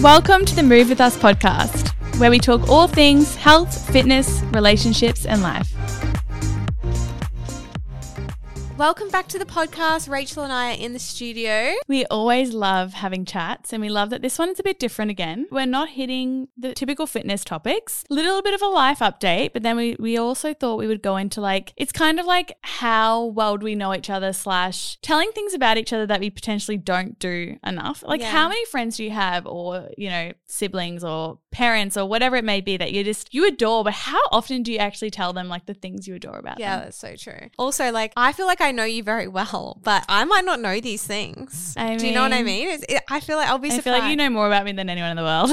Welcome to the Move With Us podcast, where we talk all things health, fitness, relationships, and life. Welcome back to the podcast. Rachel and I are in the studio. We always love having chats, and we love that this one is a bit different again. We're not hitting the typical fitness topics, little bit of a life update, but then we, we also thought we would go into like, it's kind of like how well do we know each other, slash telling things about each other that we potentially don't do enough. Like, Yeah. how many friends do you have, or, you know, siblings or parents or whatever it may be that you just, you adore, but how often do you actually tell them like the things you adore about Yeah, them? that's so true. Also, like, I feel like I know you very well, but I might not know these things. I Do you know what I mean- it, I feel like I'll be I surprised. feel like you know more about me than anyone in the world.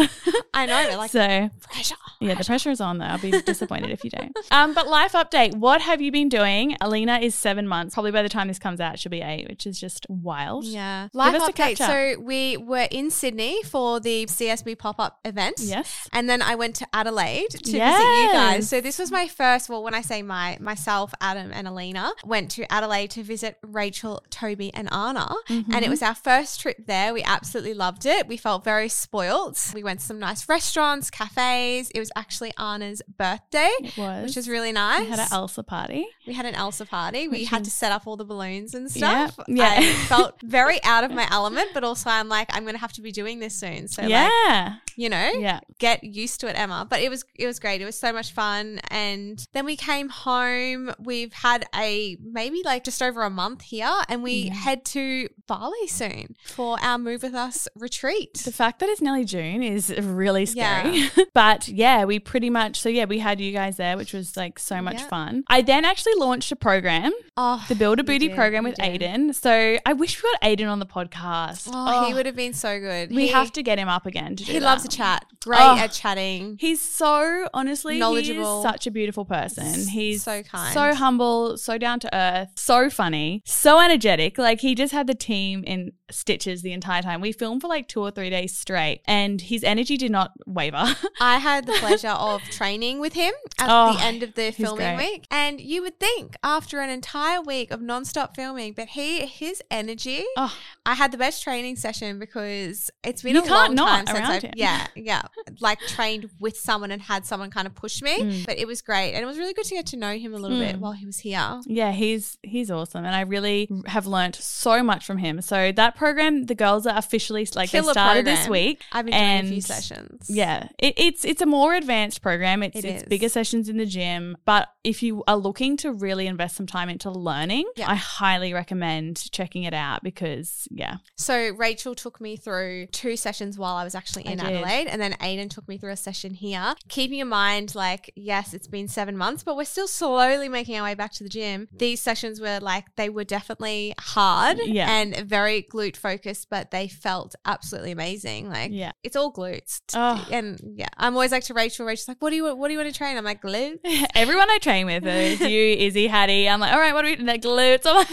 I know, but like, so pressure. yeah, the pressure is on though. I'll be disappointed if you don't. Um, but life update. What have you been doing? Alina is seven months. Probably by the time this comes out, she'll be eight, which is just wild. Yeah. Life update. So we were in Sydney for the CSB pop up event. Yes. And then I went to Adelaide to visit you guys. So this was my first, well, when I say my myself, Adam and Alina went to Adelaide to visit Rachel, Toby, and Anna. And Mm-hmm. it was our first trip there. We absolutely loved it. We felt very spoilt. We went to some nice restaurants, cafes. It was actually Anna's birthday. It was. Which was really nice. We had an Elsa party. We had an Elsa party. We Which had to set up all the balloons and stuff. yeah. I felt very out of my element, but also I'm like, I'm gonna have to be doing this soon. So like, yeah. you know, yeah. get used to it, Emma. But it was it was great. It was so much fun. And then we came home. We've had a maybe like just over a month here, and we Yeah. head to Bali soon for our Move with Us retreat. The fact that it's nearly June is really scary. Yeah. but yeah, we pretty much so yeah, we had you guys there, which was like so much Yeah. fun. I then actually launched a program, Oh, the Build a Booty did, program with. Aiden. So I wish we got Aiden on the podcast. Oh, he oh. would have been so good. We He- have to get him up again to do He that. loves to chat. Great Oh. at chatting. He's so honestly Knowledgeable. Such a beautiful person. He's So kind. so humble, so down to earth, so funny, so energetic. Like he just had the team in stitches the entire time. We filmed for like two or three days straight, and his energy did not waver. I had the pleasure of training with him at Oh, the end of the filming week. And you would think after an entire week of nonstop filming, but he his energy oh, I had the best training session because it's been You a long time since I've him. yeah yeah like trained with someone and had someone kind of push me. Mm. But it was great and it was really good to get to know him a little bit Mm. while he was here. yeah, he's he's awesome, and I really have learnt so much from him. So that program, the girls are officially like they started this week. I've been doing a few sessions. Yeah, it, it's it's a more advanced program. It's It it's bigger sessions in the gym, but if you are looking to really invest some time into learning, Yeah. I highly recommend checking it out because yeah, So Rachel took me through two sessions while I was actually in. Adelaide, and then Aiden took me through a session here. Keeping in mind, like, yes, it's been seven months, but we're still slowly making our way back to the gym. These sessions were like they were definitely hard Yeah. and very glute focused, but they felt absolutely amazing. Like, yeah. it's all glutes. Oh. And yeah, I'm always like to Rachel. Rachel's like, "What do you what do you want to train?" I'm like, "Glutes." Everyone I train with is you, Izzy, Hattie. I'm like, all right, what are we? Their glutes. Like,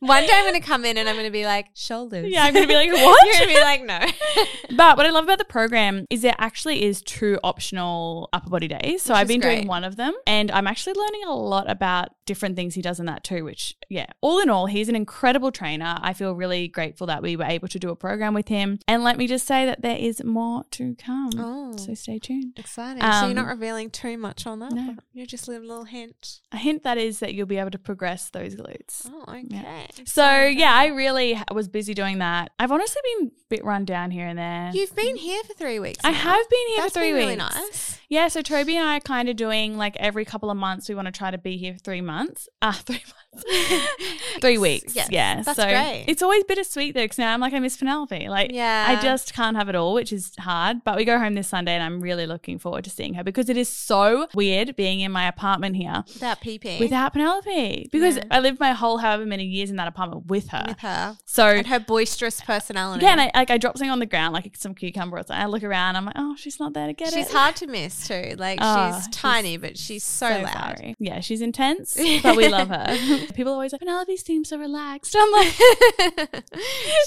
One day I'm gonna come in and I'm gonna be like, "Shoulders." yeah, I'm gonna be like, what? You're gonna be like, "No." But what I love about the program is there actually is two optional upper body days. So Which I've been doing one of them and I'm actually learning a lot about different things he does in that too, which yeah, all in all, he's an incredible trainer. I feel really grateful that we were able to do a program with him. And let me just say that there is more to come. Oh. So stay tuned. Exciting. so you're not Um, revealing too much on that. no. but You're just leaving a little hint. A hint that is that you'll be able to progress those glutes. Oh, okay. So yeah, I really was busy doing that. I've honestly been a bit run down here and there. You've been here for three weeks. I now. have been here That's for three weeks. really nice. Yeah, so Toby and I are kind of doing like every couple of months. We want to try to be here for three months. Ah, three months, three weeks. Yes, yeah, that's so great. it's always bittersweet though, because now I'm like I miss Penelope. Like, Yeah. I just can't have it all, which is hard. But we go home this Sunday, and I'm really looking forward to seeing her because it is so weird being in my apartment here Without peeping. without Penelope because Yeah. I lived my whole however many years in that apartment with her. with her So and her boisterous personality. yeah, and I like I drop something on the ground, like some cucumber or something. I look around, I'm like, oh, she's not there to get it. she's hard to miss too. Like Oh, she's she's tiny, but she's so, loud. fiery. Yeah, she's intense. but we love her. People are always like, Penelope seems so relaxed. I'm like,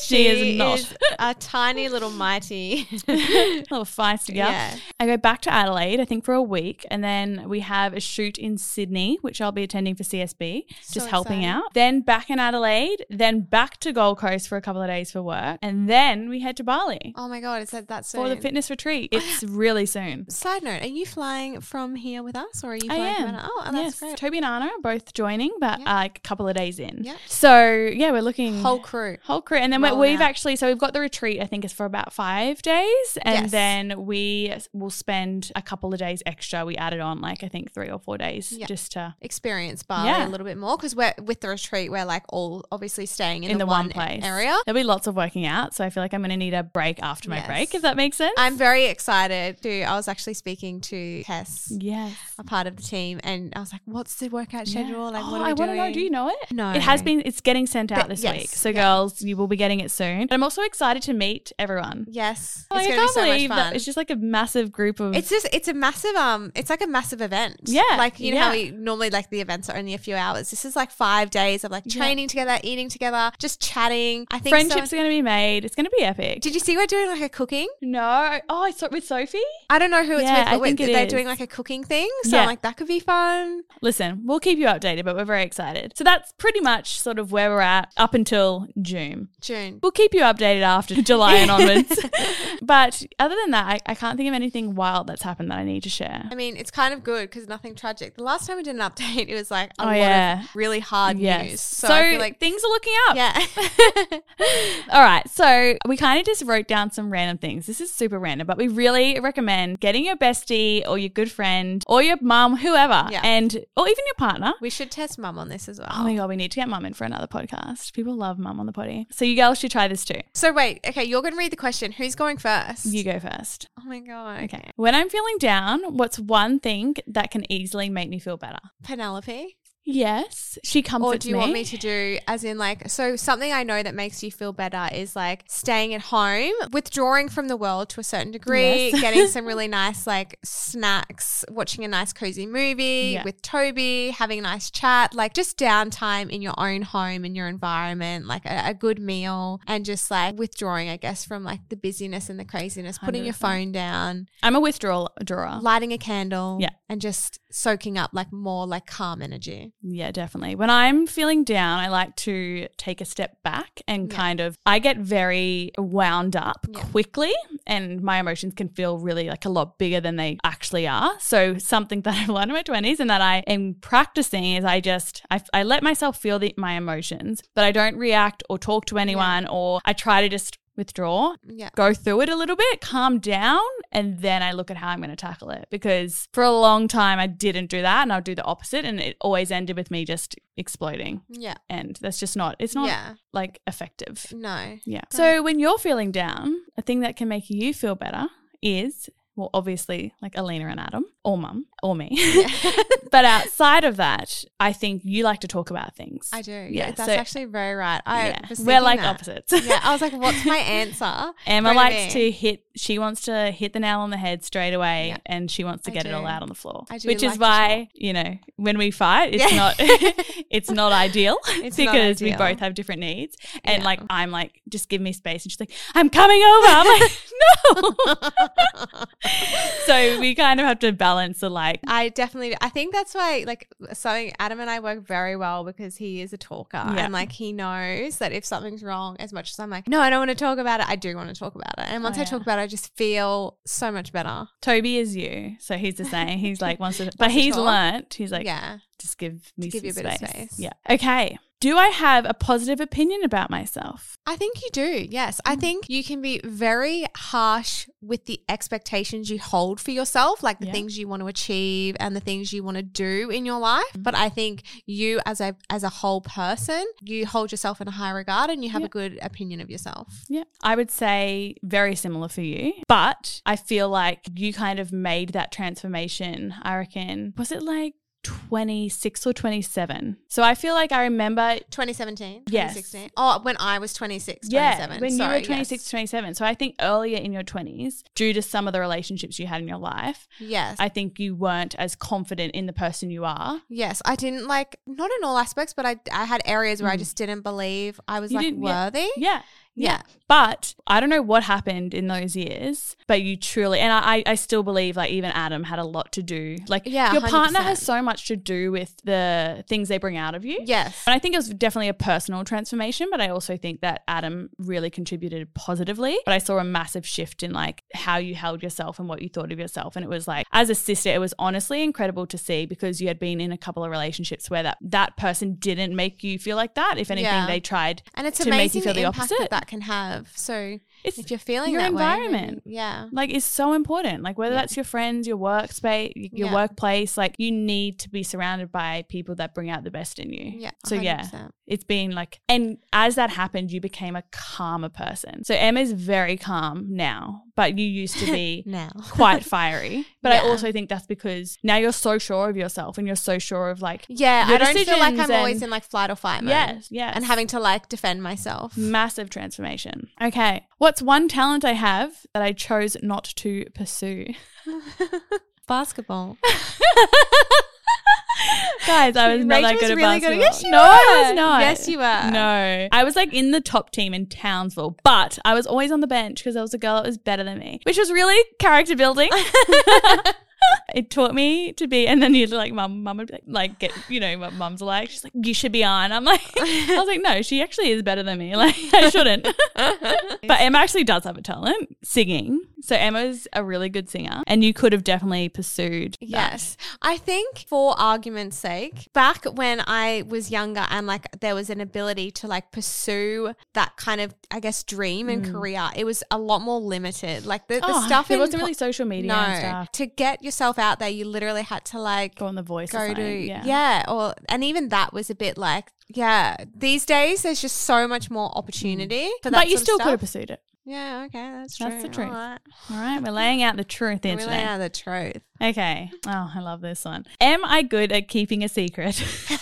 She is not. a tiny little mighty. little feisty girl. Yeah. I go back to Adelaide, I think for a week, and then we have a shoot in Sydney, which I'll be attending for CSB, So just helping exciting. out. Then back in Adelaide, then back to Gold Coast for a couple of days for work, and then we head to Bali Oh my god, is that that soon? for the fitness retreat. It's really soon. Side note: Are you flying from here with us, or are you I flying from am. Anna? Oh, oh, that's yes, great. Toby and Anna are both joining, but Yeah. uh, a couple of days in. Yeah. So yeah, we're looking Whole crew. whole crew, and then we we've out. actually so we've got the retreat. I think is for about five days, and Yes. then we will spend a couple of days extra. We added on like I think three or four days Yeah. just to Experience Bali Yeah. a little bit more because we're with the retreat. We're like all obviously staying in, in, the, the one place area. There'll be lots of working out, so I feel like I'm going to need a break after my Yes. break, if that makes sense. I'm very excited to. I was actually speaking to Tess, yes. A part of the team, and I was like, "What's the workout Yeah. schedule? Like, Oh, what are we I doing?" wanna know. Do you know it? No, It has been. It's getting sent out But this yes, week. So, yeah. girls, you will be getting it soon. And I'm also excited to meet everyone. Yes, Like, it's I can't be so believe much that fun. it's just like a massive group of. It's just it's a massive um it's like a massive event. Yeah, Like you know how we normally like the events are only a few hours. This is like five days of like Yeah. training together, eating together, just chatting. I think friendships are going to be made. It's going to be epic. Did you see we're doing like a cooking? no. Oh, I saw it with Sophie. I don't know who it's Yeah, with, I but think we're- it they're is. doing like a cooking thing. So Yeah. I'm like that could be fun. Listen, we'll keep you updated, but we're very excited. So that's pretty much sort of where we're at up until June. June. We'll keep you updated after July and onwards. but other than that, I, I can't think of anything wild that's happened that I need to share. I mean, it's kind of good because nothing tragic. The last time we did an update, it was like a Oh, lot yeah. of really hard Yes. news. So, So, like things are looking up. yeah. All right. So we kind of just wrote down some random things. This is super random, but we really recommend getting your bestie or your good friend or your mum, whoever, Yeah. and or even your partner. we should test mum on this as well. Oh my god, we need to get mum in for another podcast. People love mum on the potty. So you girls should try this too. So wait, okay, you're going to read the question. Who's going first? You go first. Oh my god. Okay. When I'm feeling down, what's one thing that can easily make me feel better? Penelope. Yes, she comforts me. Or do you want me to do as in like so something I know that makes you feel better is like staying at home, withdrawing from the world to a certain degree, Yes. getting some really nice like snacks, watching a nice cozy movie Yeah. with Toby, having a nice chat, like just downtime in your own home in your environment, like a, a good meal and just like withdrawing, I guess, from like the busyness and the craziness, putting your 100%. phone down, I'm a withdrawal drawer. lighting a candle, Yeah. and just soaking up like more like calm energy. Yeah, definitely. When I'm feeling down, I like to take a step back and Yeah. kind of I get very wound up Yeah. quickly and my emotions can feel really like a lot bigger than they actually are. So something that I've learned in my 20s and that I am practicing is I just I, I let myself feel the, my emotions, but I don't react or talk to anyone or I try to just withdraw Yeah. go through it a little bit, calm down, and then I look at how I'm going to tackle it. Because for a long time, I didn't do that and I'll do the opposite. And it always ended with me just exploding. Yeah. And that's just not, it's not yeah. like effective. No. Yeah. So when you're feeling down, a thing that can make you feel better is, well, obviously like Alina and Adam or mum or me. but outside of that, I think you like to talk about things. I do. Yeah, Yeah, that's so- actually very right. I yeah. We're like that. opposites. yeah, I was like, what's my answer? Emma likes to hit. She wants to hit the nail on the head straight away, and she wants to I get it all out on the floor. I do which like is why you know when we fight, it's not it's not ideal It's not because we both have different needs. And like I'm like, just give me space, and she's like, I'm coming over. I'm like, no. so we kind of have to balance the like. I definitely, I think that's why, like, something Adam and I work very well because he is a talker Yeah. and, like, he knows that if something's wrong, as much as I'm like, no, I don't want to talk about it, I do want to talk about it. And once Oh, I talk about it, I just feel so much better. Toby is you, so he's the same. He's like wants to, but he's learnt. He's like, yeah. Just give me give some you a bit of space. space. Yeah. Okay. Do I have a positive opinion about myself? I think you do. Yes. I Mm. think you can be very harsh with the expectations you hold for yourself, like the Yeah. things you want to achieve and the things you want to do in your life. Mm. But I think you as a as a whole person, you hold yourself in a high regard and you have Yeah. a good opinion of yourself. Yeah, I would say very similar for you, but I feel like you kind of made that transformation. I reckon, was it like 26 or 27. So I feel like I remember 2017, Yes. 2016. Oh, when I was 26, yeah, when Sorry, you were 26 yes. 27. So I think earlier in your 20s, due to some of the relationships you had in your life, Yes. I think you weren't as confident in the person you are. Yes, I didn't like not in all aspects, but I I had areas where I just didn't believe I was Mm. You like didn't- yeah. worthy. Yeah. Yeah. But I don't know what happened in those years, but you truly, and I, I- I still believe like even Adam had a lot to do. Like Yeah, your partner 100%. has so much to do with the things they bring out of you. Yes. And I think it was definitely a personal transformation, but I also think that Adam really contributed positively. But I saw a massive shift in like how you held yourself and what you thought of yourself. And it was like, as a sister, it was honestly incredible to see because you had been in a couple of relationships where that, that person didn't make you feel like that. If anything, Yeah. they tried And it's to make you feel the the opposite. That can have. So It's if you're feeling your that way, environment. yeah. like is so important. Like whether Yeah. that's your friends, your workspace, your Yeah. workplace, like you need to be surrounded by people that bring out the best in you. Yeah. So yeah, 100%. it's been like, and as that happened, you became a calmer person. So Emma's very calm now, but you used to be Now. quite fiery. But I also think that's because now you're so sure of yourself and you're so sure of like, Yeah, I don't feel like I'm always in like flight or fight mode. yes, yes. And having to like defend myself. massive transformation. Okay. What's one talent I have that I chose not to pursue? Basketball. Guys, I was not that good at really basketball. Yes, you no. I was not. Yes, you were. No, I was like in the top team in Townsville, but I was always on the bench because I was a girl that was better than me, which was really character building. it taught me to be, and then you'd like, mum, mum would be like, like, get, you know, what mums like, she's like, you should be on. I'm like, I was like, no, she actually is better than me. Like, I shouldn't. but Emma actually does have a talent singing. So Emma's a really good singer, and you could have definitely pursued. that. Yes. I think for argument's sake, back when I was younger and like there was an ability to like pursue that kind of, I guess, dream and career, it was a lot more limited. Like the, the Mm. Oh, stuff It wasn't po- really social media no, and stuff. to get yourself out there, you literally had to like Go on the voice. go to something, yeah. or and even that was a bit like yeah. These days, there's just so much more opportunity for that. Mm. But you sort of still could have pursued it. Yeah, okay, that's true. That's the truth. All right. All right, we're laying out the truth here Really today. are the truth. Okay. Oh, I love this one. Am I good at keeping a secret?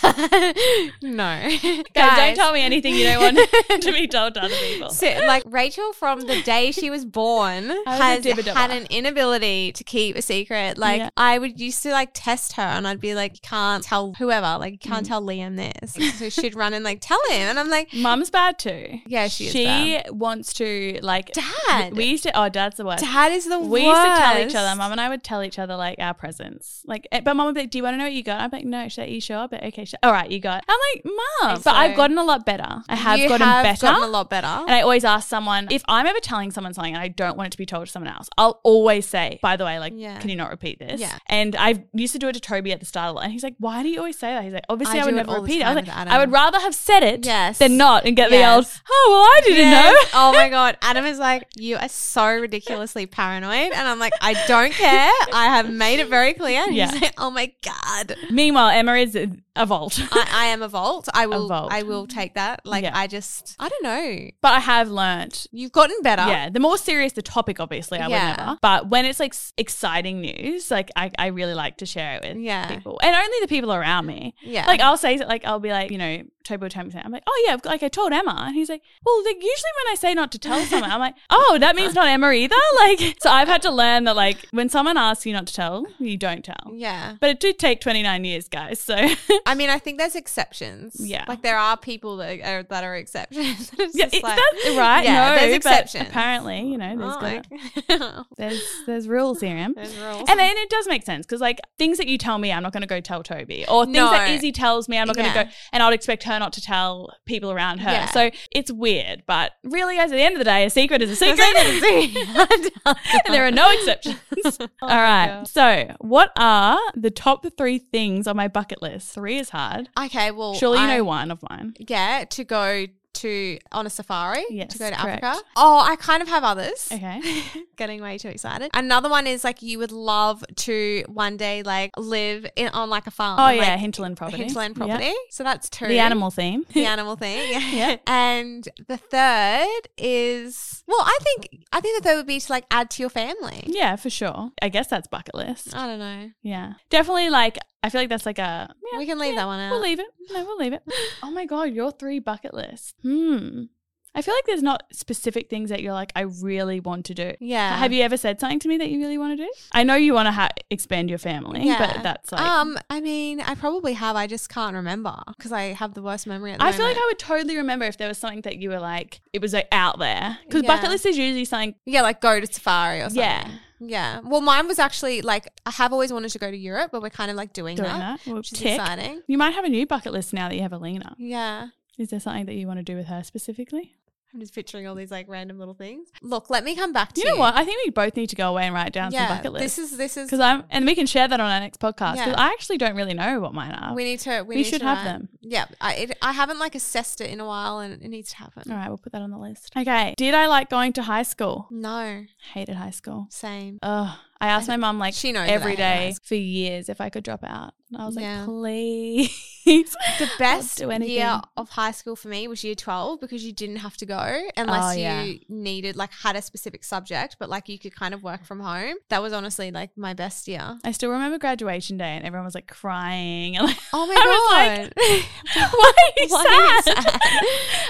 no, Guys, don't tell me anything you don't want to be told to other people. So, like Rachel, from the day she was born, has had an inability to keep a secret. Like Yeah. I would used to like test her, and I'd be like, can't tell whoever. Like Mm. can't tell Liam this." So she'd run and like tell him, and I'm like, Mum's bad too. Yeah, she is She bad. wants to like "Dad, We used to. Oh, dad's the worst. Dad is the worst. we worst." used to tell each other. Mum and I would tell each other like our presents. Like, eh, but mum would be like, "Do you want to know what you got?" I'm like, "No." She's like, "You sure?" But okay, sure. all right, you got. I'm like, "Mum," but I've gotten a lot better. I have you gotten have better. gotten a lot better. And I always ask someone if I'm ever telling someone something and I don't want it to be told to someone else, I'll always say, by the way, like, Yeah. can you not repeat this? Yeah. And I used to do it to Toby at the start, and he's like, why do you always say that? He's like, obviously I I, would it never all the repeat it. I was time like, with Adam. I would rather have said it Yes. than not and get the Yes. old, oh, well, I didn't Yes. know. oh my god, Adam is like, you are so ridiculously paranoid, and I'm like, I don't care. I have made it very clear. And Yeah. He's like, oh my god, Meanwhile, Emma is a, a vault. I, I am a vault. I will. vault. I will take that. Like, Yeah. I just, I don't know. but I have learnt You've gotten better. Yeah, the more serious the topic, obviously, I Yeah. would never. But when it's like exciting news, like I, I really like to share it with Yeah. people, and only the people around me. Yeah. Like I'll say, like I'll be like, you know, right. Toby tell me something. I'm like, oh yeah, like I told Emma, and he's like, well, like usually when I say not to tell someone, I'm like, oh, that means not Emma either. Like, so I've had to learn that like when someone asks you not to tell, you don't tell. Yeah. But it did take 29 years, guys. So I mean, I think there's exceptions. Yeah. Like there are people that are that are exceptions. yeah, it, like, that's right. Yeah, no, there's exceptions. apparently, you know, there's oh, like- there's there's rules here, Em. there's rules. And then it does make sense because, like, things that you tell me, I'm not going to go tell Toby, or things that No. Izzy tells me, I'm not going to Yeah. go, and I'd expect her not to tell people around her. Yeah. So it's weird, but really, guys, at the end of the day, a secret is a secret, and there are no exceptions. All right. So, what are the top three things on my bucket list? Three is hard. okay, well, Surely you I- know one of mine. Yeah, to go to on a safari. Yes, to go to correct. Africa. Oh, I kind of have others. Okay. Getting way too excited. Another one is like you would love to one day like live in on like a farm. Oh yeah, like, hinterland property. hinterland property. So that's two. The animal theme. the animal theme. Yeah. Yeah. And the third is Well, I think I think the third would be to like add to your family. Yeah, for sure. I guess that's bucket list. I don't know. Yeah. Definitely like I feel like that's like a yeah, we can leave yeah, that one out. We'll leave it. No, we'll leave it. Oh my god, your three bucket lists. Hmm. I feel like there's not specific things that you're like, I really want to do. yeah. Have you ever said something to me that you really want to do? I know you want to ha- expand your family, but that's like. um. I mean, I probably have. I just can't remember because I have the worst memory. At the I feel like. I would totally remember if there was something that you were like, it was like out there. Because Yeah. bucket list is usually something, yeah, like go to safari or something. yeah, Yeah. Well, mine was actually like I have always wanted to go to Europe, but we're kind of like doing, doing that, that. Which is exciting. You might have a new bucket list now that you have Alina. Yeah. Is there something that you want to do with her specifically? I'm just picturing all these like random little things. Look, let me come back to You You know what? I think we both need to go away and write down Yeah, some bucket lists. this is this is because I'm, and we can share that on our next podcast. Because Yeah. I actually don't really know what mine are. we need to we, We need should to have them. Yeah, I it, I haven't like assessed it in a while, and it needs to happen. All right, we'll put that on the list. Okay. Did I like going to high school? No, Hated high school. same. Ugh. I asked my mum like She knows every day for years if I could drop out. And I was Yeah. like, please. The best year of high school for me was year 12 because you didn't have to go unless Oh, yeah. you needed, like, had a specific subject, but like you could kind of work from home. That was honestly like my best year. I still remember graduation day and everyone was like crying. And like, Oh my God. why are you Why are you sad? sad?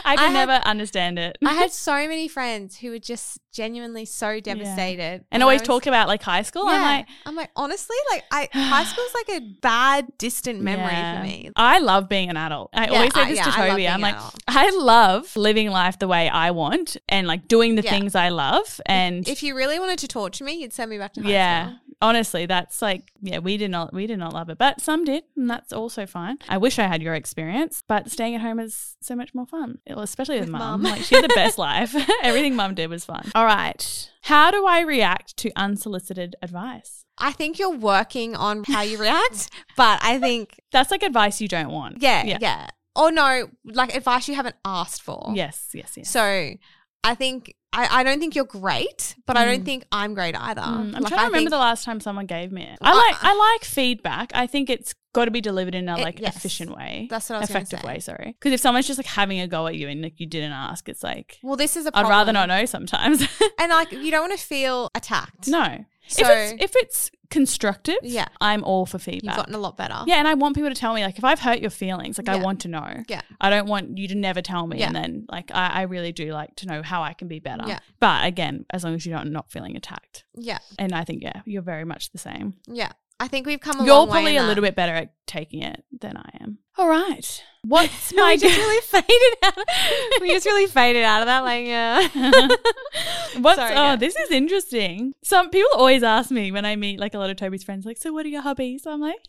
I could I had- never understand it. I had so many friends who were just genuinely so devastated. and always was- talk about like high school. Yeah. I'm like, I'm like, honestly, like I high school's like a bad, distant memory yeah. for me. I love being an adult. I Yeah, always say I- this yeah, to I Toby. I'm like, adult. I love living life the way I want and like doing the things I love. And If you really wanted to torture me, you'd send me back to high yeah, school. honestly, that's like, yeah, we did not, we did not love it, but some did, and that's also fine. I wish I had your experience, but staying at home is so much more fun, especially with, With mum. Like she had the best life. Everything mum did was fun. All right, how do I react to unsolicited advice? I think you're working on how you react, but I think That's like advice you don't want. yeah, Yeah. yeah. Or no, like advice you haven't asked for. Yes, yes, yes. So I think I, I don't think you're great, but I don't Mm. think I'm great either. Mm, I'm Like, trying to I remember think- the last time someone gave me it. I I- like I like feedback. I think it's got to be delivered in a It- like yes. efficient way, That's what I was effective way. Sorry, because if someone's just like having a go at you and like you didn't ask, it's like Well, this is a I'd rather not know sometimes. And like you don't want to feel attacked. no, So if it's if it's constructive, Yeah. I'm all for feedback. you've gotten a lot better. yeah, and I want people to tell me like if I've hurt your feelings, like I want to know. Yeah. I don't want you to never tell me, Yeah. and then like I, I really do like to know how I can be better. Yeah. But again, as long as you're not not feeling attacked, Yeah. and I think yeah, you're very much the same. Yeah. I think we've come a You're long way probably a little bit better at taking it than I am. All right. What's my we just really faded out. We just really faded out of that. Like, yeah. What's Sorry, oh, go. this is interesting. Some people always ask me when I meet like a lot of Toby's friends, like, so what are your hobbies? I'm like,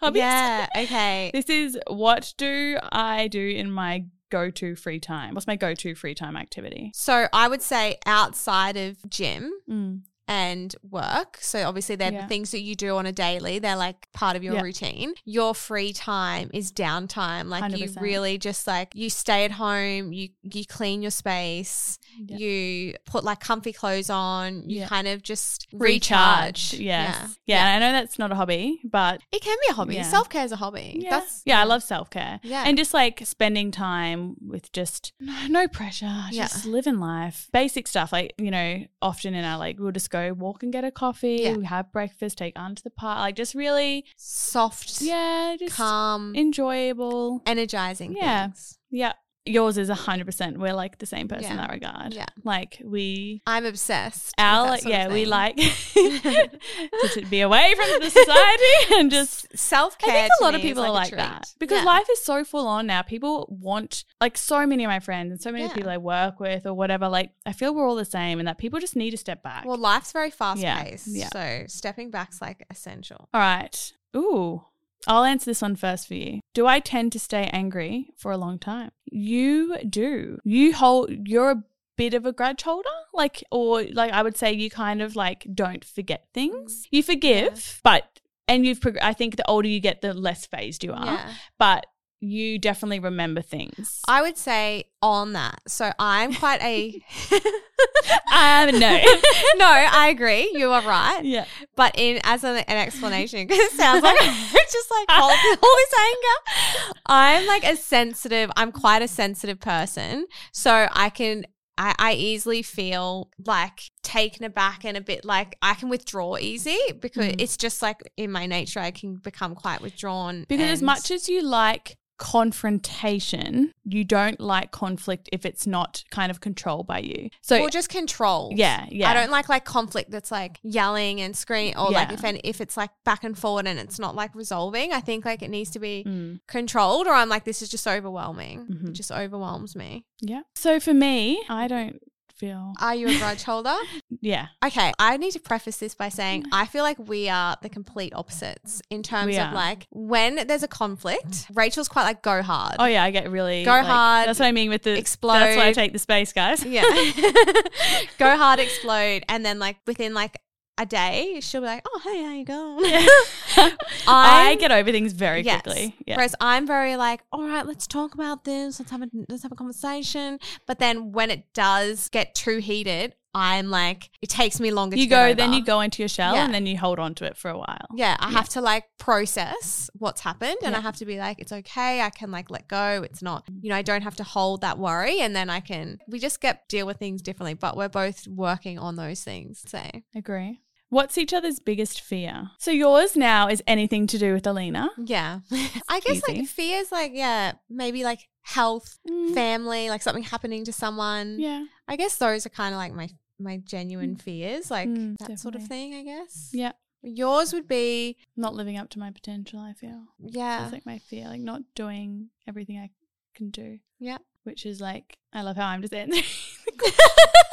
hobbies. Yeah. Okay. This is what do I do in my go-to free time? What's my go-to free time activity? So I would say outside of gym Mm. And work. So obviously they're Yeah. the things that you do on a daily. They're like part of your Yeah. routine. Your free time is downtime. Like you 100%. really just like you stay at home, you you clean your space, Yeah. you put like comfy clothes on, you Yeah. kind of just Recharge. recharge. Yes. Yeah. And I know that's not a hobby, but It can be a hobby. Yeah. Self care is a hobby. yeah. That's yeah, I love self care. Yeah. And just like spending time with just no, no pressure, Yeah. just living life. Basic stuff. Like, you know, often in our like, we'll just go walk and get a coffee, Yeah. have breakfast, take Aunt to the park. Like, just really, soft, yeah, just calm, enjoyable. energizing. Yeah. things. Yeah. Yours is 100%. We're like the same person in that regard. Yeah. Like, we. I'm obsessed. Our, that like, sort of yeah, we like to, be away from the society and just self care. I think a lot of people are like that because Yeah. life is so full on now. People want like so many of my friends and so many Yeah. people I work with or whatever. Like I feel we're all the same, and that people just need to step back. Well, life's very fast Yeah, paced. yeah. So stepping back's like essential. all right. Ooh, I'll answer this one first for you. Do I tend to stay angry for a long time? You do. You hold. You're a bit of a grudge holder, like, or like I would say you kind of like don't forget things. Mm. You forgive, but and you've. prog- I think the older you get, the less fazed you are. Yeah. But you definitely remember things. I would say on that. So I'm quite a Um, no. no, I agree. You are right. yeah. But in as an, an explanation, because it sounds like it's just like hold all this anger. I'm like a sensitive. I'm quite a sensitive person, so I can I, I easily feel like taken aback and a bit like I can withdraw easy because Mm. it's just like in my nature I can become quite withdrawn. Because as much as you like confrontation, you don't like conflict if it's not kind of controlled by you. So or just control. yeah, yeah. I don't like like conflict that's like yelling and screaming or like if and if it's like back and forward and it's not like resolving. I think like it needs to be Mm, controlled or I'm like this is just overwhelming. Mhm. It just overwhelms me. yeah. So for me, I don't feel Are you a grudge holder? yeah. Okay, I need to preface this by saying I feel like we are the complete opposites in terms of like when there's a conflict, Rachel's quite like go hard. Oh yeah, I get really Go like- hard, That's what I mean with the explode. That's why I take the space, guys. Yeah. go hard, explode, and then like within like a day, she'll be like, "Oh, hey, how you going?" I get over things very Yes. quickly. Yeah. Whereas I'm very like, all right, let's talk about this. Let's have a let's have a conversation. But then when it does get too heated, I'm like, it takes me longer. you to go, then you go into your shell, Yeah. and then you hold on to it for a while. Yeah, I Yeah. have to like process what's happened and I have to be like, it's okay. I can like let go. It's not, you know, I don't have to hold that worry. And then I can, we just get deal with things differently, but we're both working on those things. So, Agree. What's each other's biggest fear? So yours now is anything to do with Alina. yeah. I guess Easy. like fears, like, yeah, maybe like health, Mm, family, like something happening to someone. yeah. I guess those are kind of like my, my genuine fears, like Mm, that sort of thing, I guess. Yeah. Yours would be, Not living up to my potential, I feel. yeah. That's like my fear, like not doing everything I can do. Yeah. Which is like, I love how I'm just answering.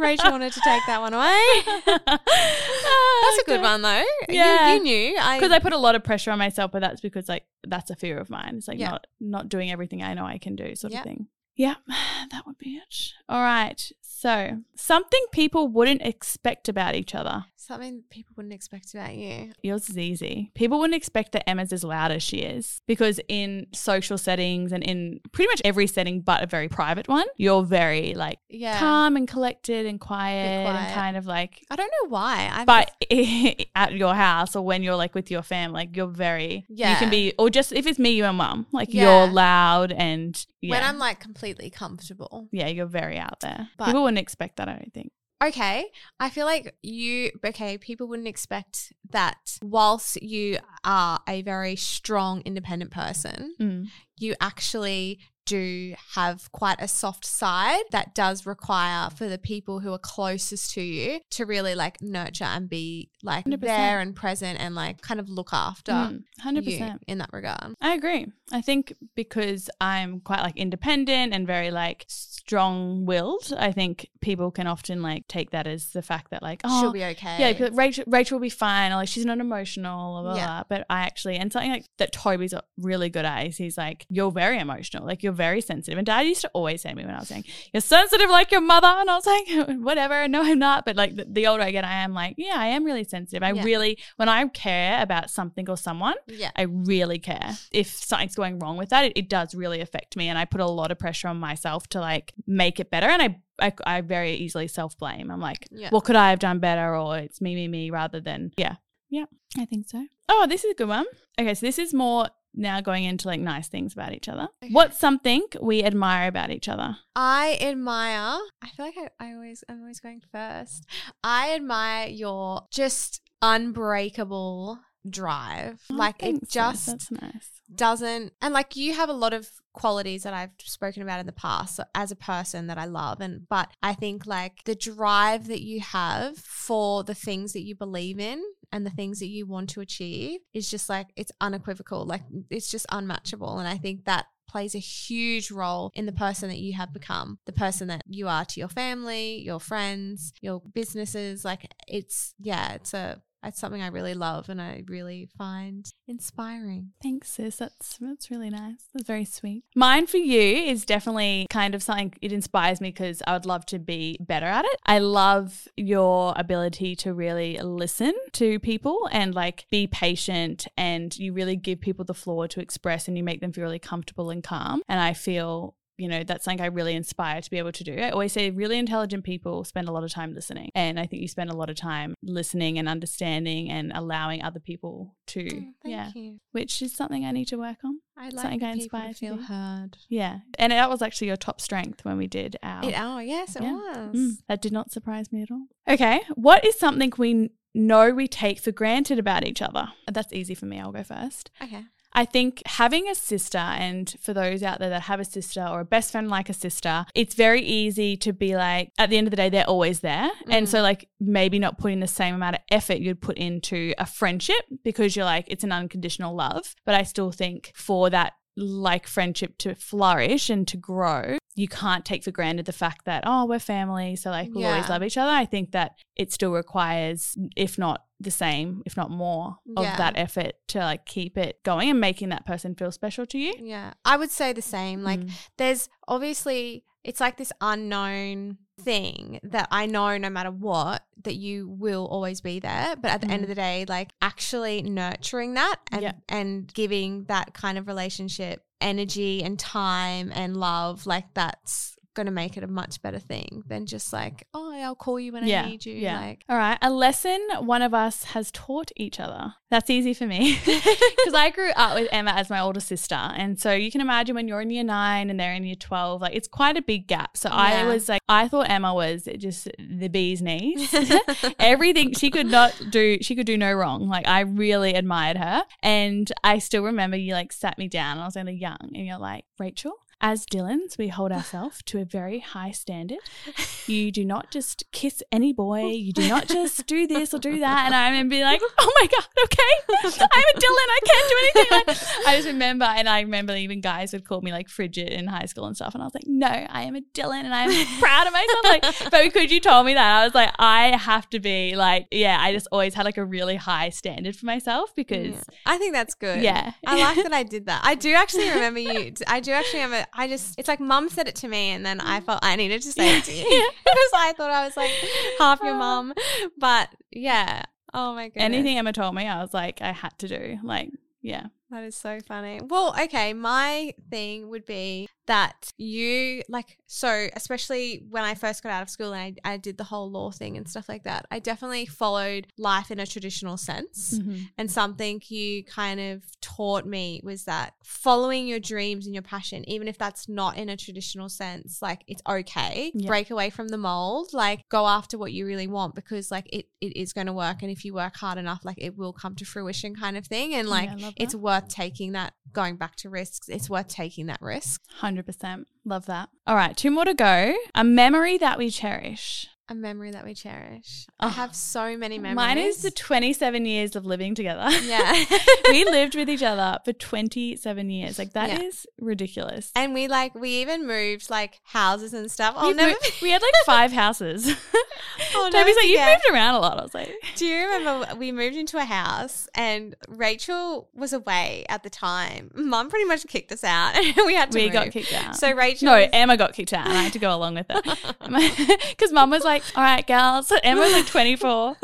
Rachel wanted to take that one away. That's a good one though. Yeah. You, you knew. I Because I put a lot of pressure on myself, but that's because like that's a fear of mine. It's like Yeah. not not doing everything I know I can do, sort Yeah. of thing. Yeah, that would be it. All right. So something people wouldn't expect about each other. Something people wouldn't expect about you. Yours is easy. People wouldn't expect that Emma's as loud as she is because in social settings and in pretty much every setting but a very private one, you're very like Yeah. calm and collected and quiet, quiet. and kind of like I don't know why. I but at your house or when you're like with your family, like you're very yeah. you can be or just if it's me, you and mum, like Yeah. you're loud and yeah. when I'm like completely comfortable. yeah, you're very out there. But- People wouldn't expect that, I don't think. Okay. I feel like you okay, people wouldn't expect that whilst you are a very strong independent person, Mm. you actually do have quite a soft side that does require for the people who are closest to you to really like nurture and be like 100%. there and present and like kind of look after Mm, 100%. you in that regard. I agree. I think because I'm quite like independent and very like strong willed, I think people can often like take that as the fact that like, oh, She'll be okay. Yeah, because Rachel, Rachel will be fine, or like she's not emotional, blah, blah, Yeah. blah. But I actually, and something like that Toby's really good at is he's like, you're very emotional, like you're very sensitive. And dad used to always say to me when I was saying, you're sensitive like your mother. And I was like, whatever, no, I'm not. But like the, the older I get, I am like, yeah, I am really sensitive. I Yeah. really, when I care about something or someone, yeah. I really care. If something's going wrong with that, it, it does really affect me. And I put a lot of pressure on myself to like make it better. And I, I, I very easily self blame. I'm like, Yeah. what could I have done better? Or it's me, me, me rather than, yeah. Yeah, I think so. Oh, this is a good one. Okay, so this is more now going into like nice things about each other. Okay. What's something we admire about each other? I admire. I feel like I, I always I'm always going first. I admire your just unbreakable drive. Like it just That's nice. doesn't and like you have a lot of qualities that I've spoken about in the past as a person that I love and but I think like the drive that you have for the things that you believe in and the things that you want to achieve is just like it's unequivocal like it's just unmatchable and I think that plays a huge role in the person that you have become the person that you are to your family your friends your businesses like it's yeah it's a it's something I really love and I really find inspiring. Thanks, sis. That's that's really nice. That's very sweet. Mine for you is definitely kind of something. It inspires me because I would love to be better at it. I love your ability to really listen to people and like be patient, and you really give people the floor to express, and you make them feel really comfortable and calm. And I feel you know, that's something I really inspire to be able to do. I always say really intelligent people spend a lot of time listening. And I think you spend a lot of time listening and understanding and allowing other people to, Oh, thank yeah, you. which is something I need to work on. I like Something I inspire to feel heard. Yeah. And that was actually your top strength when we did our. It, oh yes, it Yeah. was. Mm, that did not surprise me at all. Okay. What is something we know we take for granted about each other? That's easy for me. I'll go first. Okay. I think having a sister, and for those out there that have a sister or a best friend like a sister, it's very easy to be like, at the end of the day, they're always there. And so, mm. like, maybe not putting the same amount of effort you'd put into a friendship because you're like, it's an unconditional love. But I still think for that, like, friendship to flourish and to grow, you can't take for granted the fact that, oh, we're family. So, like, we'll always love each other. I think that it still requires, if not the same, if not more, of Yeah. that effort to like keep it going and making that person feel special to you. Yeah, I would say the same. Like, Mm. there's obviously it's like this unknown thing that I know no matter what that you will always be there. But at the end of mm-hmm. the day, like actually nurturing that and Yeah. and giving that kind of relationship energy and time and love, like that's gonna make it a much better thing than just like, oh, I'll call you when yeah, I need you. Yeah. Like All right. A lesson one of us has taught each other. That's easy for me because I grew up with Emma as my older sister. And so you can imagine when you're in year nine and they're in year 12, like it's quite a big gap. So I was like, I thought Emma was just the bee's knees. Everything she could not do, she could do no wrong. Like I really admired her. And I still remember you like sat me down I was only young and you're like, Rachel, as Dillons, we hold ourselves to a very high standard. You do not just kiss any boy. You do not just do this or do that. And I remember being like, oh my God, okay. I'm a Dillon. I can't do anything. Like, I just remember, and I remember even guys would call me like frigid in high school and stuff. And I was like, no, I am a Dillon and I'm proud of myself. Like, but because you told me that, I was like, I have to be like, yeah, I just always had like a really high standard for myself because, Yeah. I think that's good. yeah. I like that I did that. I do actually remember you. I do actually remember. I just, it's like mum said it to me, and then I felt I needed to say it to you because I thought I was like half your ah. mum. But yeah. Oh my goodness. Anything Emma told me, I was like, I had to do. Like, yeah. That is so funny. Well, okay, my thing would be that you like so especially when I first got out of school and I, I did the whole law thing and stuff like that. I definitely followed life in a traditional sense. Mhm. And something you kind of taught me was that following your dreams and your passion, even if that's not in a traditional sense, like it's okay. Yeah. Break away from the mold, like go after what you really want because like it, it is going to work. And if you work hard enough, like it will come to fruition kind of thing. And like Yeah, it's worth taking that, going back to risks, it's worth taking that risk. 100%. Love that. All right, two more to go. A memory that we cherish. A memory that we cherish. Oh, I ah, have so many memories. Mine is the 27 years of living together. yeah. we lived with each other for 27 years. Like, that is Yeah. ridiculous. And we like we even moved like houses and stuff. I'll We've never. we had like five houses. Oh, I'll Toby's like, you moved around a lot. I was like, Do you remember we moved into a house and Rachel was away at the time? Mum pretty much kicked us out and we had to we move. got kicked out. So Rachel no, was- Emma got kicked out and I had to go along with it. Because mum was like, all right, girls. Emma was like 24.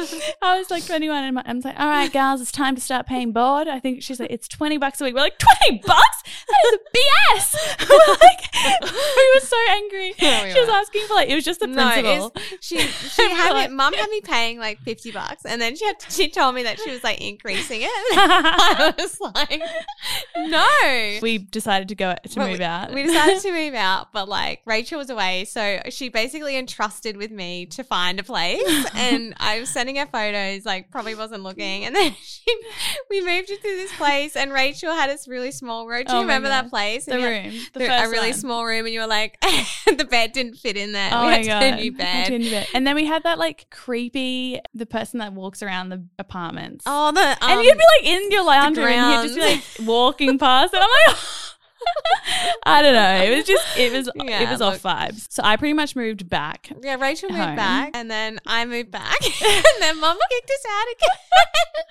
I was like 21. And I was like, all right, girls, it's time to start paying board. I think she's like, it's 20 bucks a week. We're like, 20 bucks? That is BS. we're like, we were so angry. Yeah, we she was asking for like, it was just the no, principle. it's, she she had like- mum had me paying like fifty bucks, and then she had to, she told me that she was like increasing it. I was like, no. we decided to go to But move we, out. We decided to move out, but like Rachel was away, so she basically entrusted with me to find a place. and I was sending her photos, like probably wasn't looking. And then she, we moved into this place, and Rachel had this really small room. Do you Oh remember that place? the And you had room. The a really one. small room, and you were like, the bed didn't fit in there. Oh we my had god! a new bed. new bed. And then we had that like creepy the person that walks around the apartments. Oh, the um, and you'd be like in your lounge room and he'd just be like walking past and I'm like I don't know. It was just it was it was look. off vibes. So I pretty much moved back. yeah, Rachel moved home. back, and then I moved back, and then Mama kicked us out again.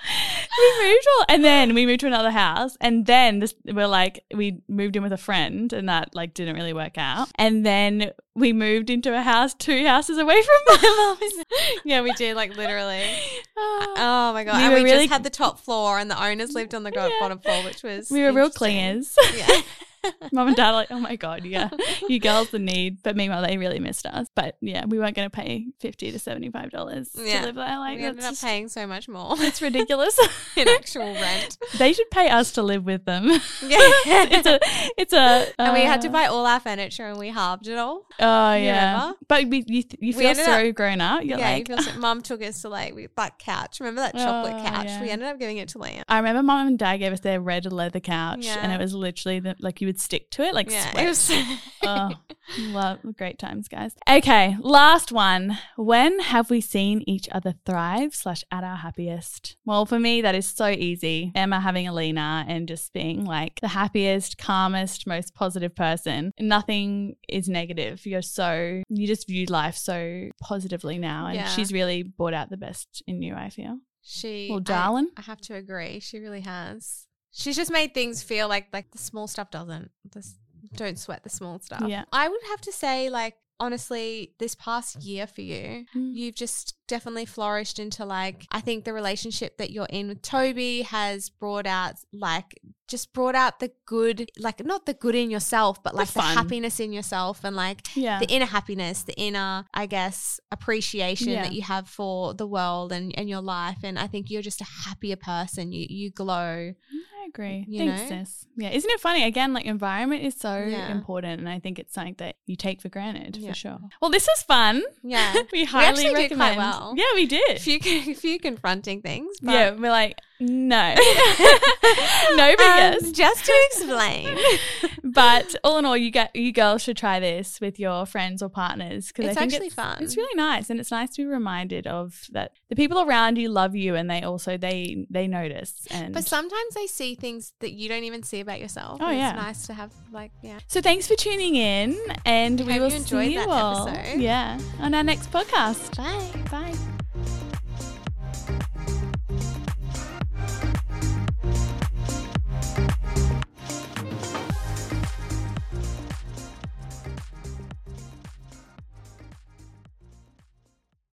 we moved all, and then we moved to another house and then this we're like we moved in with a friend and that like didn't really work out. And then we moved into a house two houses away from my mum's. yeah, we did, like literally. Ah. Oh. Oh my god! We and we really- just had the top floor, and the owners lived on the Yeah. bottom floor, which was we were real clingers. Yeah. Mom and dad are like, oh my God, yeah, you girls in need. But meanwhile, they really missed us. But yeah, we weren't going to pay 50 to $75 Yeah. to live there. Like, we ended up just, paying so much more it's ridiculous. in actual rent. they should pay us to live with them. Yeah. it's a, it's a, and we had to uh, buy all our furniture and we halved it all. Oh yeah, remember? but we, you, th- you feel so grown up. You're yeah, like, you feel so, mum took us to like we, that couch. Remember that chocolate Oh, couch? yeah. We ended up giving it to Liam. I remember mom and dad gave us their red leather couch, and it was literally the, like you would stick to it, like Yeah, sweat. it was. oh, love great times, guys. Okay, last one. When have we seen each other thrive slash at our happiest? Well, for me, that is so easy. Emma having Alina and just being like the happiest, calmest, most positive person. Nothing is negative. You're so you just view life so positively now, and Yeah. she's really brought out the best in you. I feel. She, Well, I- darling. I, have to agree. She really has. She's just made things feel like like the small stuff doesn't. This don't sweat the small stuff. Yeah. I would have to say like honestly, this past year for you, Mm. you've just definitely flourished into like I think the relationship that you're in with Toby has brought out like just brought out the good like not the good in yourself but like the, fun. happiness in yourself and like Yeah. the inner happiness, the inner, I guess, appreciation Yeah. that you have for the world and, and your life. And I think you're just a happier person. You you glow. I agree. you Thanks, know? sis. Yeah, isn't it funny? Again, like environment is so Yeah. important, and I think it's something that you take for granted Yeah. for sure. Well, this is fun. Yeah. we highly quite recommend. well. Yeah, we a did. few a few confronting things. But, yeah, we're like no, no, but Um, yes. Just to explain. But all in all, you get you girls should try this with your friends or partners because I It's actually it's, fun. It's really nice, and it's nice to be reminded of that the people around you love you, and they also they they notice. And but sometimes they see things that you don't even see about yourself. Oh, yeah. It's nice to have like yeah. So thanks for tuning in, and we Hope will you enjoyed see you that all. episode. Yeah, on our next podcast. Bye. Bye.